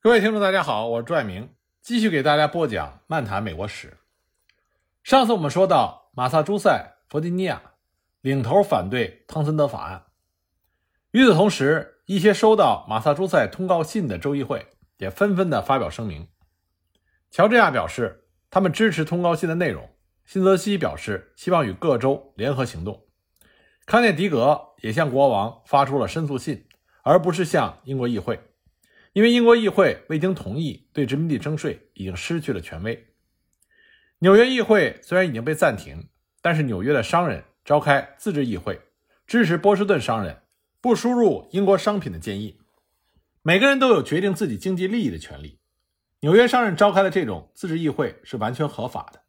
各位听众，大家好，我是朱爱明，继续给大家播讲《漫谈美国史》。上次我们说到，马萨诸塞、弗吉尼亚领头反对汤森德法案。与此同时，一些收到马萨诸塞通告信的州议会也纷纷的发表声明。乔治亚表示，他们支持通告信的内容；新泽西表示，希望与各州联合行动；康涅狄格也向国王发出了申诉信，而不是向英国议会。因为英国议会未经同意对殖民地征税，已经失去了权威。纽约议会虽然已经被暂停，但是纽约的商人召开自治议会，支持波士顿商人不输入英国商品的建议。每个人都有决定自己经济利益的权利。纽约商人召开的这种自治议会是完全合法的，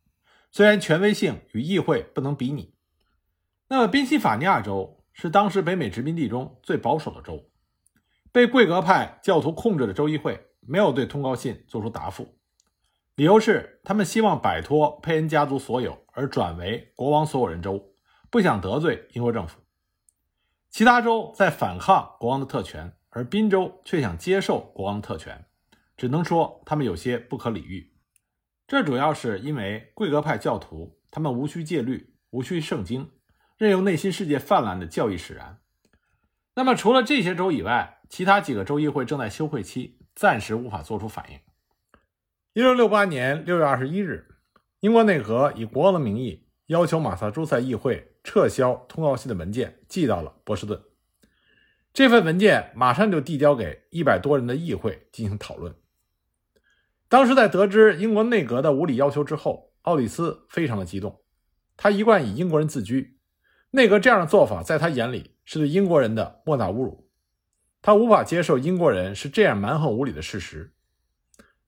虽然权威性与议会不能比拟。那么，宾夕法尼亚州是当时北美殖民地中最保守的州。被贵格派教徒控制的州议会没有对通告信作出答复，理由是他们希望摆脱佩恩家族所有而转为国王所有人州，不想得罪英国政府。其他州在反抗国王的特权，而宾州却想接受国王的特权，只能说他们有些不可理喻。这主要是因为贵格派教徒他们无需戒律，无需圣经，任由内心世界泛滥的教义使然。那么除了这些州以外，其他几个州议会正在休会期，暂时无法做出反应。一六六八年六月二十一日，英国内阁以国王的名义要求马萨诸塞议会撤销通告信的文件寄到了波士顿。这份文件马上就递交给一百多人的议会进行讨论。当时在得知英国内阁的无理要求之后，奥里斯非常的激动。他一贯以英国人自居，内阁这样的做法在他眼里是对英国人的莫大侮辱。他无法接受英国人是这样蛮横无理的事实。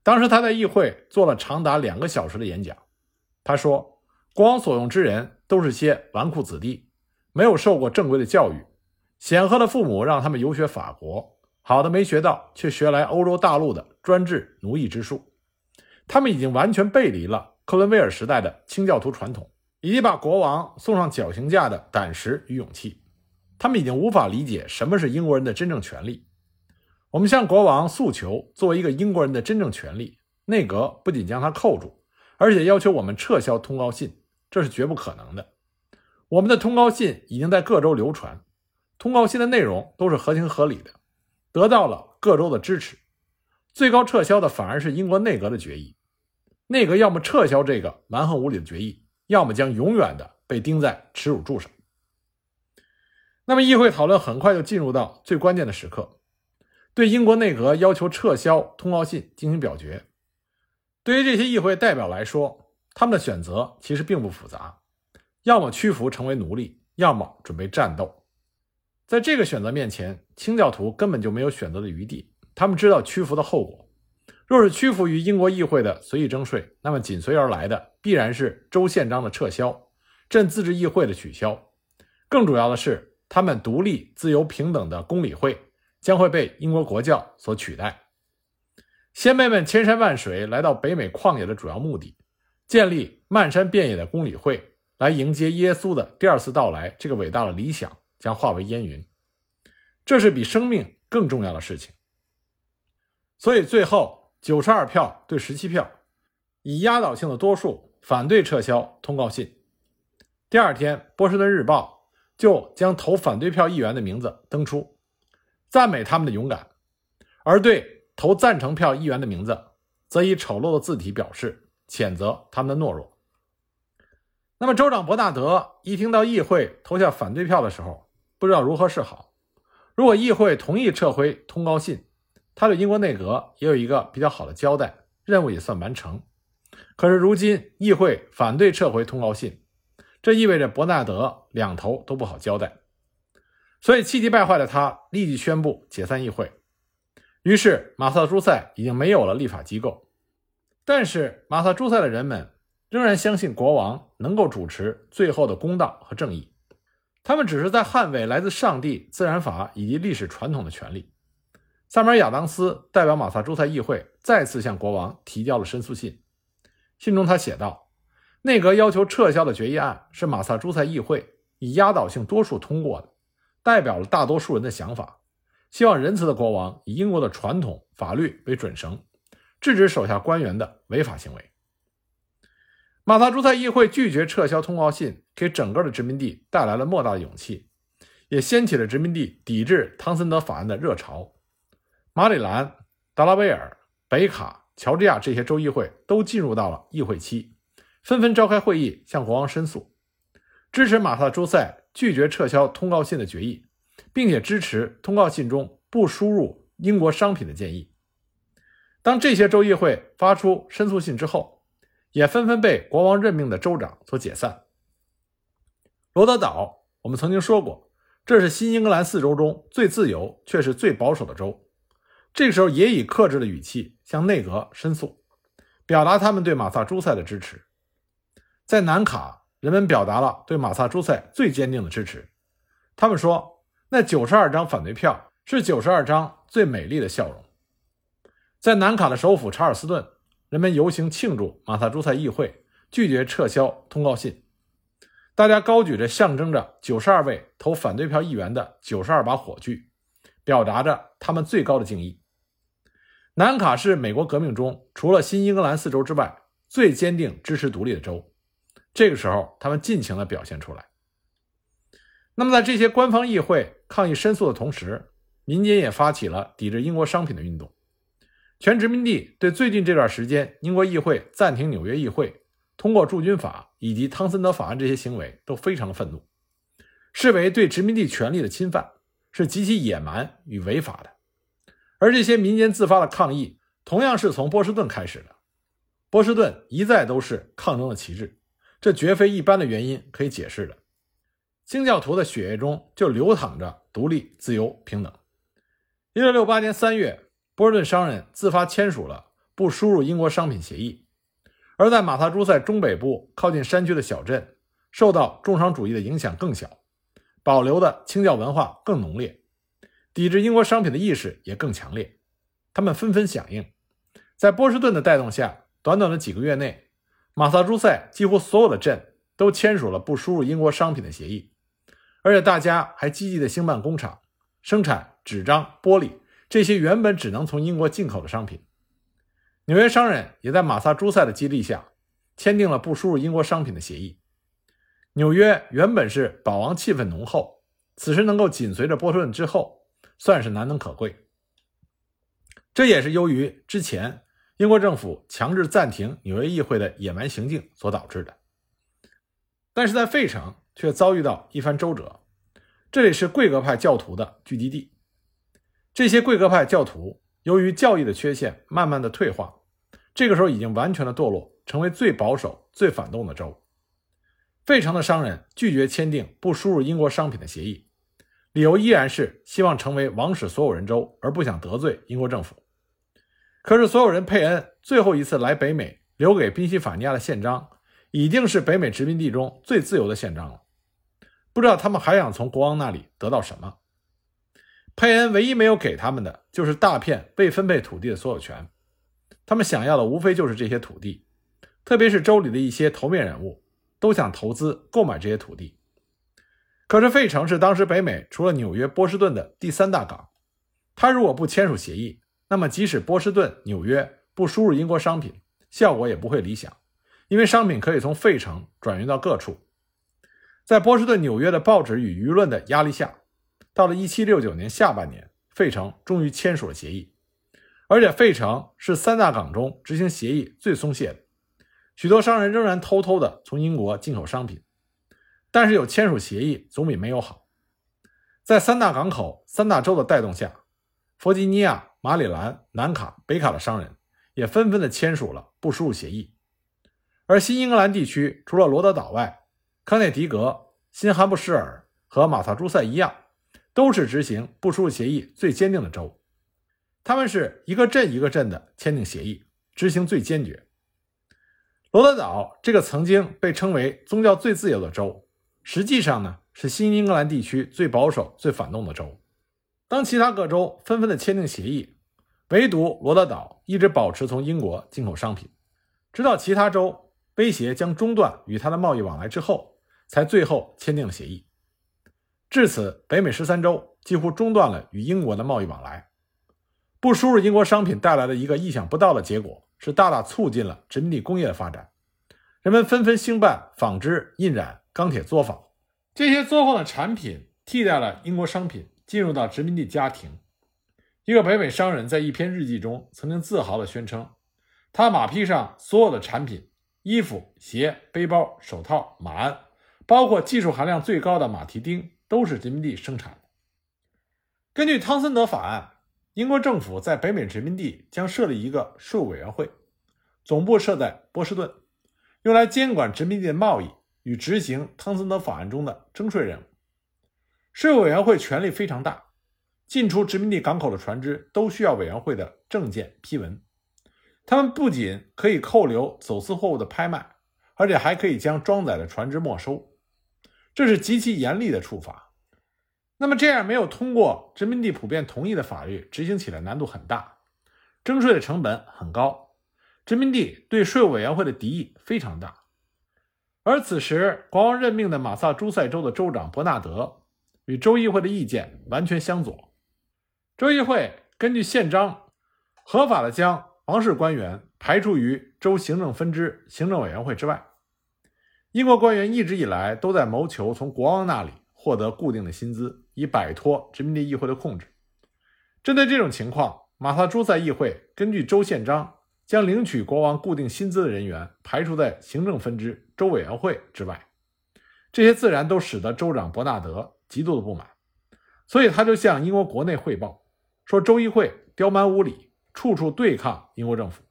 当时他在议会做了长达两个小时的演讲。他说：“国王所用之人都是些纨绔子弟，没有受过正规的教育。显赫的父母让他们游学法国，好的没学到，却学来欧洲大陆的专制奴役之术。他们已经完全背离了克伦威尔时代的清教徒传统，以及把国王送上绞刑架的胆识与勇气。”他们已经无法理解什么是英国人的真正权利。我们向国王诉求，作为一个英国人的真正权利，内阁不仅将他扣住，而且要求我们撤销通告信，这是绝不可能的。我们的通告信已经在各州流传，通告信的内容都是合情合理的，得到了各州的支持。最高撤销的反而是英国内阁的决议。内阁要么撤销这个蛮横无理的决议，要么将永远的被钉在耻辱柱上。那么，议会讨论很快就进入到最关键的时刻，对英国内阁要求撤销通告信进行表决。对于这些议会代表来说，他们的选择其实并不复杂：要么屈服成为奴隶，要么准备战斗。在这个选择面前，清教徒根本就没有选择的余地。他们知道屈服的后果。若是屈服于英国议会的随意征税，那么紧随而来的必然是州宪章的撤销、镇自治议会的取消。更主要的是。他们独立、自由、平等的公理会将会被英国国教所取代。先辈们千山万水来到北美旷野的主要目的，建立漫山遍野的公理会来迎接耶稣的第二次到来，这个伟大的理想将化为烟云。这是比生命更重要的事情。所以最后九十二票对十七票，以压倒性的多数反对撤销通告信。第二天，《波士顿日报》。就将投反对票议员的名字登出，赞美他们的勇敢；而对投赞成票议员的名字，则以丑陋的字体表示谴责他们的懦弱。那么，州长伯纳德一听到议会投下反对票的时候，不知道如何是好。如果议会同意撤回通告信，他对英国内阁也有一个比较好的交代，任务也算完成。可是，如今议会反对撤回通告信。这意味着伯纳德两头都不好交代，所以气急败坏的他立即宣布解散议会。于是马萨诸塞已经没有了立法机构，但是马萨诸塞的人们仍然相信国王能够主持最后的公道和正义。他们只是在捍卫来自上帝、自然法以及历史传统的权利。萨马尔亚当斯代表马萨诸塞议会再次向国王提交了申诉信，信中他写道。内阁要求撤销的决议案是马萨诸塞议会以压倒性多数通过的，代表了大多数人的想法。希望仁慈的国王以英国的传统法律为准绳，制止手下官员的违法行为。马萨诸塞议会拒绝撤销通告信，给整个的殖民地带来了莫大的勇气，也掀起了殖民地抵制汤森德法案的热潮。马里兰、达拉维尔、北卡、乔治亚这些州议会都进入到了议会期，纷纷召开会议向国王申诉，支持马萨诸塞拒绝撤销通告信的决议，并且支持通告信中不输入英国商品的建议。当这些州议会发出申诉信之后，也纷纷被国王任命的州长所解散。罗德岛，我们曾经说过，这是新英格兰四州中最自由却是最保守的州。这个时候，也以克制的语气向内阁申诉，表达他们对马萨诸塞的支持。在南卡，人们表达了对马萨诸塞最坚定的支持。他们说，那九十二张反对票是九十二张最美丽的笑容。在南卡的首府查尔斯顿。人们游行庆祝马萨诸塞议会拒绝撤销通告信，大家高举着象征着九十二位投反对票议员的九十二把火炬，表达着他们最高的敬意。南卡是美国革命中除了新英格兰四州之外最坚定支持独立的州，这个时候他们尽情地表现出来。那么，在这些官方议会抗议申诉的同时，民间也发起了抵制英国商品的运动。全殖民地对最近这段时间英国议会暂停纽约议会通过驻军法以及汤森德法案这些行为都非常的愤怒，视为对殖民地权利的侵犯，是极其野蛮与违法的。而这些民间自发的抗议，同样是从波士顿开始的。波士顿一再都是抗争的旗帜，这绝非一般的原因可以解释的。清教徒的血液中就流淌着独立、自由、平等。一六六八年三月。波士顿商人自发签署了不输入英国商品协议，而在马萨诸塞中北部靠近山区的小镇，受到重商主义的影响更小，保留的清教文化更浓烈，抵制英国商品的意识也更强烈。他们纷纷响应，在波士顿的带动下，短短的几个月内，马萨诸塞几乎所有的镇都签署了不输入英国商品的协议，而且大家还积极地兴办工厂，生产纸张、玻璃。这些原本只能从英国进口的商品，纽约商人也在马萨诸塞的激励下，签订了不输入英国商品的协议。纽约原本是保王气氛浓厚，此时能够紧随着波士顿之后，算是难能可贵。这也是由于之前英国政府强制暂停纽约议会的野蛮行径所导致的。但是在费城却遭遇到一番周折，这里是贵格派教徒的聚集地。这些贵格派教徒由于教义的缺陷，慢慢的退化，这个时候已经完全的堕落，成为最保守、最反动的州。费城的商人拒绝签订不输入英国商品的协议，理由依然是希望成为王室所有人州，而不想得罪英国政府。可是所有人佩恩最后一次来北美，留给宾夕法尼亚的宪章，已经是北美殖民地中最自由的宪章了。不知道他们还想从国王那里得到什么。佩恩唯一没有给他们的，就是大片未分配土地的所有权。他们想要的无非就是这些土地，特别是州里的一些头面人物都想投资购买这些土地。可是费城是当时北美除了纽约、波士顿的第三大港，他如果不签署协议，那么即使波士顿、纽约不输入英国商品，效果也不会理想，因为商品可以从费城转运到各处。在波士顿、纽约的报纸与舆论的压力下。到了1769年下半年，费城终于签署了协议，而且费城是三大港中执行协议最松懈的。许多商人仍然偷偷的从英国进口商品，但是有签署协议总比没有好。在三大港口、三大洲的带动下，弗吉尼亚、马里兰、南卡、北卡的商人也纷纷的签署了不输入协议。而新英格兰地区除了罗德岛外，康涅狄格、新罕布什尔和马萨诸塞一样。都是执行不输入协议最坚定的州，他们是一个镇一个镇的签订协议，执行最坚决。罗德岛这个曾经被称为宗教最自由的州，实际上呢是新英格兰地区最保守、最反动的州。当其他各州纷纷的签订协议，唯独罗德岛一直保持从英国进口商品，直到其他州威胁将中断与他的贸易往来之后，才最后签订了协议。至此，北美十三州几乎中断了与英国的贸易往来。不输入英国商品带来的一个意想不到的结果，是大大促进了殖民地工业的发展。人们纷纷兴办纺织、印染、钢铁作坊，这些作坊的产品替代了英国商品进入到殖民地家庭。一个北美商人在一篇日记中曾经自豪地宣称，他马匹上所有的产品——衣服、鞋、背包、手套、马鞍，包括技术含量最高的马蹄钉，都是殖民地生产的。根据汤森德法案，英国政府在北美殖民地将设立一个税务委员会，总部设在波士顿。用来监管殖民地的贸易与执行汤森德法案中的征税任务。税务委员会权力非常大，进出殖民地港口的船只都需要委员会的证件批文。他们不仅可以扣留走私货物的拍卖，而且还可以将装载的船只没收。这是极其严厉的处罚。那么，这样没有通过殖民地普遍同意的法律执行起来难度很大，征税的成本很高。殖民地对税务委员会的敌意非常大，而此时国王任命的马萨诸塞州的州长伯纳德与州议会的意见完全相左。州议会根据宪章，合法的将王室官员排除于州行政分支行政委员会之外。英国官员一直以来都在谋求从国王那里获得固定的薪资，以摆脱殖民地议会的控制。针对这种情况，马萨诸塞议会根据州宪章。将领取国王固定薪资的人员排除在行政分支州委员会之外，这些自然都使得州长伯纳德极度的不满，所以他就向英国国内汇报说，州议会刁蛮无理，处处对抗英国政府。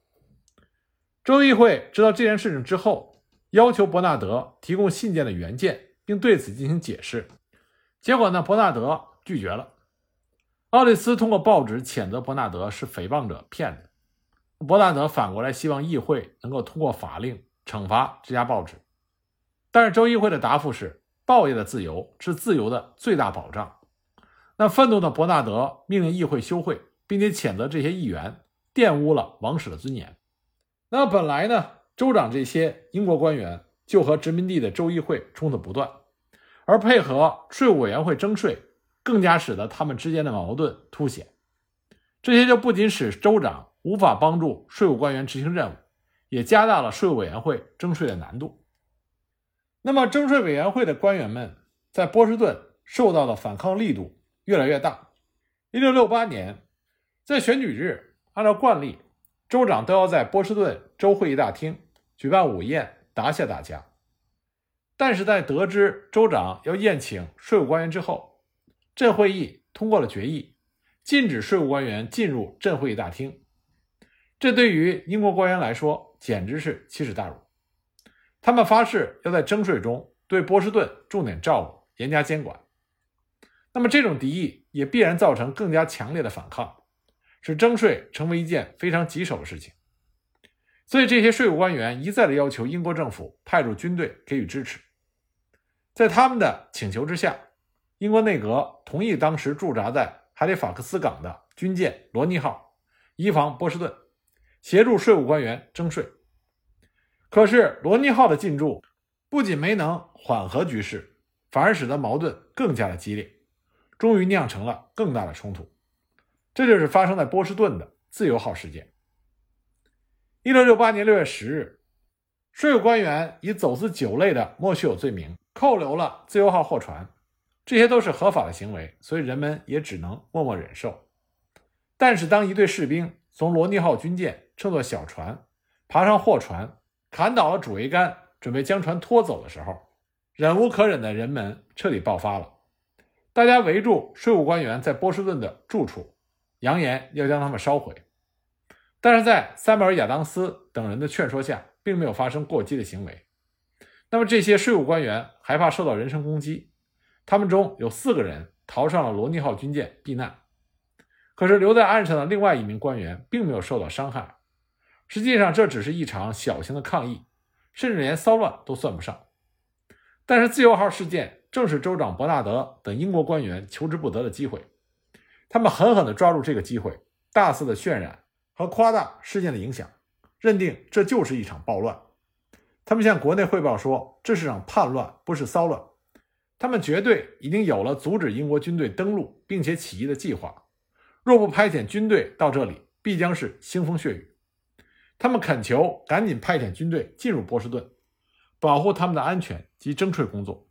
州议会知道这件事情之后，要求伯纳德提供信件的原件，并对此进行解释。结果呢，伯纳德拒绝了。奥利斯通过报纸谴责伯纳德是诽谤者、骗子。伯纳德反过来希望议会能够通过法令惩罚这家报纸，但是州议会的答复是：报业的自由是自由的最大保障。那愤怒的伯纳德命令议会休会，并且谴责这些议员玷污了王室的尊严。那本来呢，州长这些英国官员就和殖民地的州议会冲突不断，而配合税务委员会征税，更加使得他们之间的矛盾凸显。这些就不仅使州长。无法帮助税务官员执行任务，也加大了税务委员会征税的难度。那么，征税委员会的官员们在波士顿受到的反抗力度越来越大。一六六八年，在选举日，按照惯例，州长都要在波士顿州会议大厅举办午宴，答谢大家。但是在得知州长要宴请税务官员之后，镇会议通过了决议，禁止税务官员进入镇会议大厅。这对于英国官员来说简直是奇耻大辱。他们发誓要在征税中对波士顿重点照顾、严加监管。那么，这种敌意也必然造成更加强烈的反抗，使征税成为一件非常棘手的事情。所以，这些税务官员一再的要求英国政府派驻军队给予支持。在他们的请求之下，英国内阁同意当时驻扎在海利法克斯港的军舰“罗尼号”，移防波士顿。协助税务官员征税，可是罗尼号的进驻不仅没能缓和局势，反而使得矛盾更加的激烈，终于酿成了更大的冲突。这就是发生在波士顿的自由号事件。一六六八年六月十日，税务官员以走私酒类的莫须有罪名扣留了自由号货船，这些都是合法的行为，所以人们也只能默默忍受。但是当一队士兵从罗尼号军舰乘坐小船，爬上货船，砍倒了主桅杆，准备将船拖走的时候，忍无可忍的人们彻底爆发了。大家围住税务官员在波士顿的住处，扬言要将他们烧毁。但是在塞缪尔·亚当斯等人的劝说下，并没有发生过激的行为。那么这些税务官员害怕受到人身攻击，他们中有四个人逃上了罗尼号军舰避难。可是留在岸上的另外一名官员并没有受到伤害。实际上，这只是一场小型的抗议，甚至连骚乱都算不上。但是，自由号事件正是州长伯纳德等英国官员求之不得的机会。他们狠狠地抓住这个机会，大肆的渲染和夸大事件的影响，认定这就是一场暴乱。他们向国内汇报说，这是场叛乱，不是骚乱。他们绝对已经有了阻止英国军队登陆并且起义的计划。若不派遣军队到这里，必将是腥风血雨。他们恳求赶紧派遣军队进入波士顿，保护他们的安全及征税工作。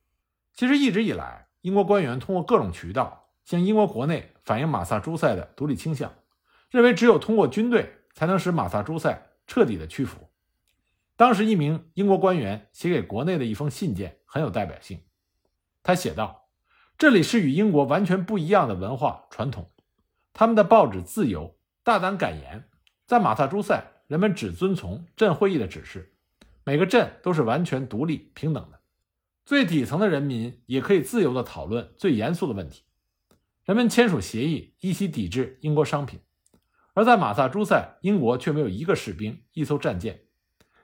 其实一直以来，英国官员通过各种渠道向英国国内反映马萨诸塞的独立倾向，认为只有通过军队才能使马萨诸塞彻底的屈服。当时，一名英国官员写给国内的一封信件很有代表性。他写道：“这里是与英国完全不一样的文化传统，他们的报纸自由、大胆敢言，在马萨诸塞。”人们只遵从镇会议的指示，每个镇都是完全独立平等的，最底层的人民也可以自由地讨论最严肃的问题。人们签署协议，一起抵制英国商品，而在马萨诸塞，英国却没有一个士兵、一艘战舰。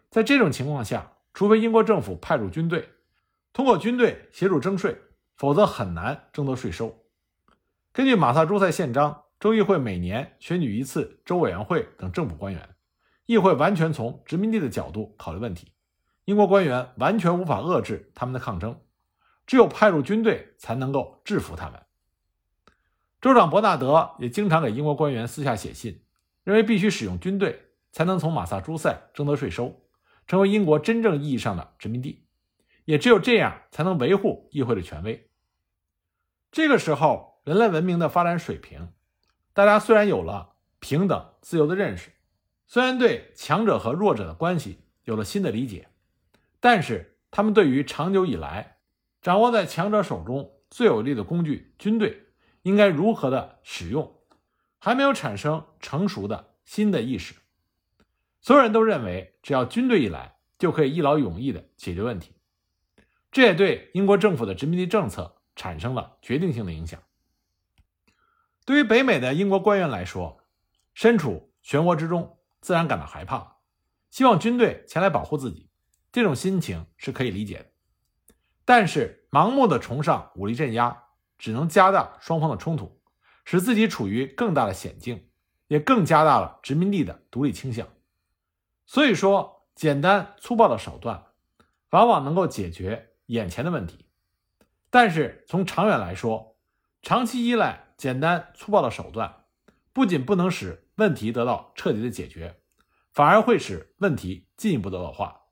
在这种情况下，除非英国政府派驻军队，通过军队协助征税，否则很难征得税收。根据马萨诸塞宪章，州议会每年选举一次州委员会等政府官员。议会完全从殖民地的角度考虑问题，英国官员完全无法遏制他们的抗争，只有派入军队才能够制服他们。州长伯纳德也经常给英国官员私下写信，认为必须使用军队才能从马萨诸塞征得税收，成为英国真正意义上的殖民地，也只有这样才能维护议会的权威。这个时候，人类文明的发展水平，大家虽然有了平等自由的认识。虽然对强者和弱者的关系有了新的理解，但是他们对于长久以来掌握在强者手中最有力的工具——军队，应该如何的使用，还没有产生成熟的新的意识。所有人都认为，只要军队一来，就可以一劳永逸的解决问题。这也对英国政府的殖民地政策产生了决定性的影响。对于北美的英国官员来说，身处漩涡之中。自然感到害怕，希望军队前来保护自己，这种心情是可以理解的。但是，盲目的崇尚武力镇压，只能加大双方的冲突，使自己处于更大的险境，也更加大了殖民地的独立倾向。所以说，简单粗暴的手段，往往能够解决眼前的问题，但是从长远来说，长期依赖简单粗暴的手段，不仅不能使问题得到彻底的解决，反而会使问题进一步的恶化。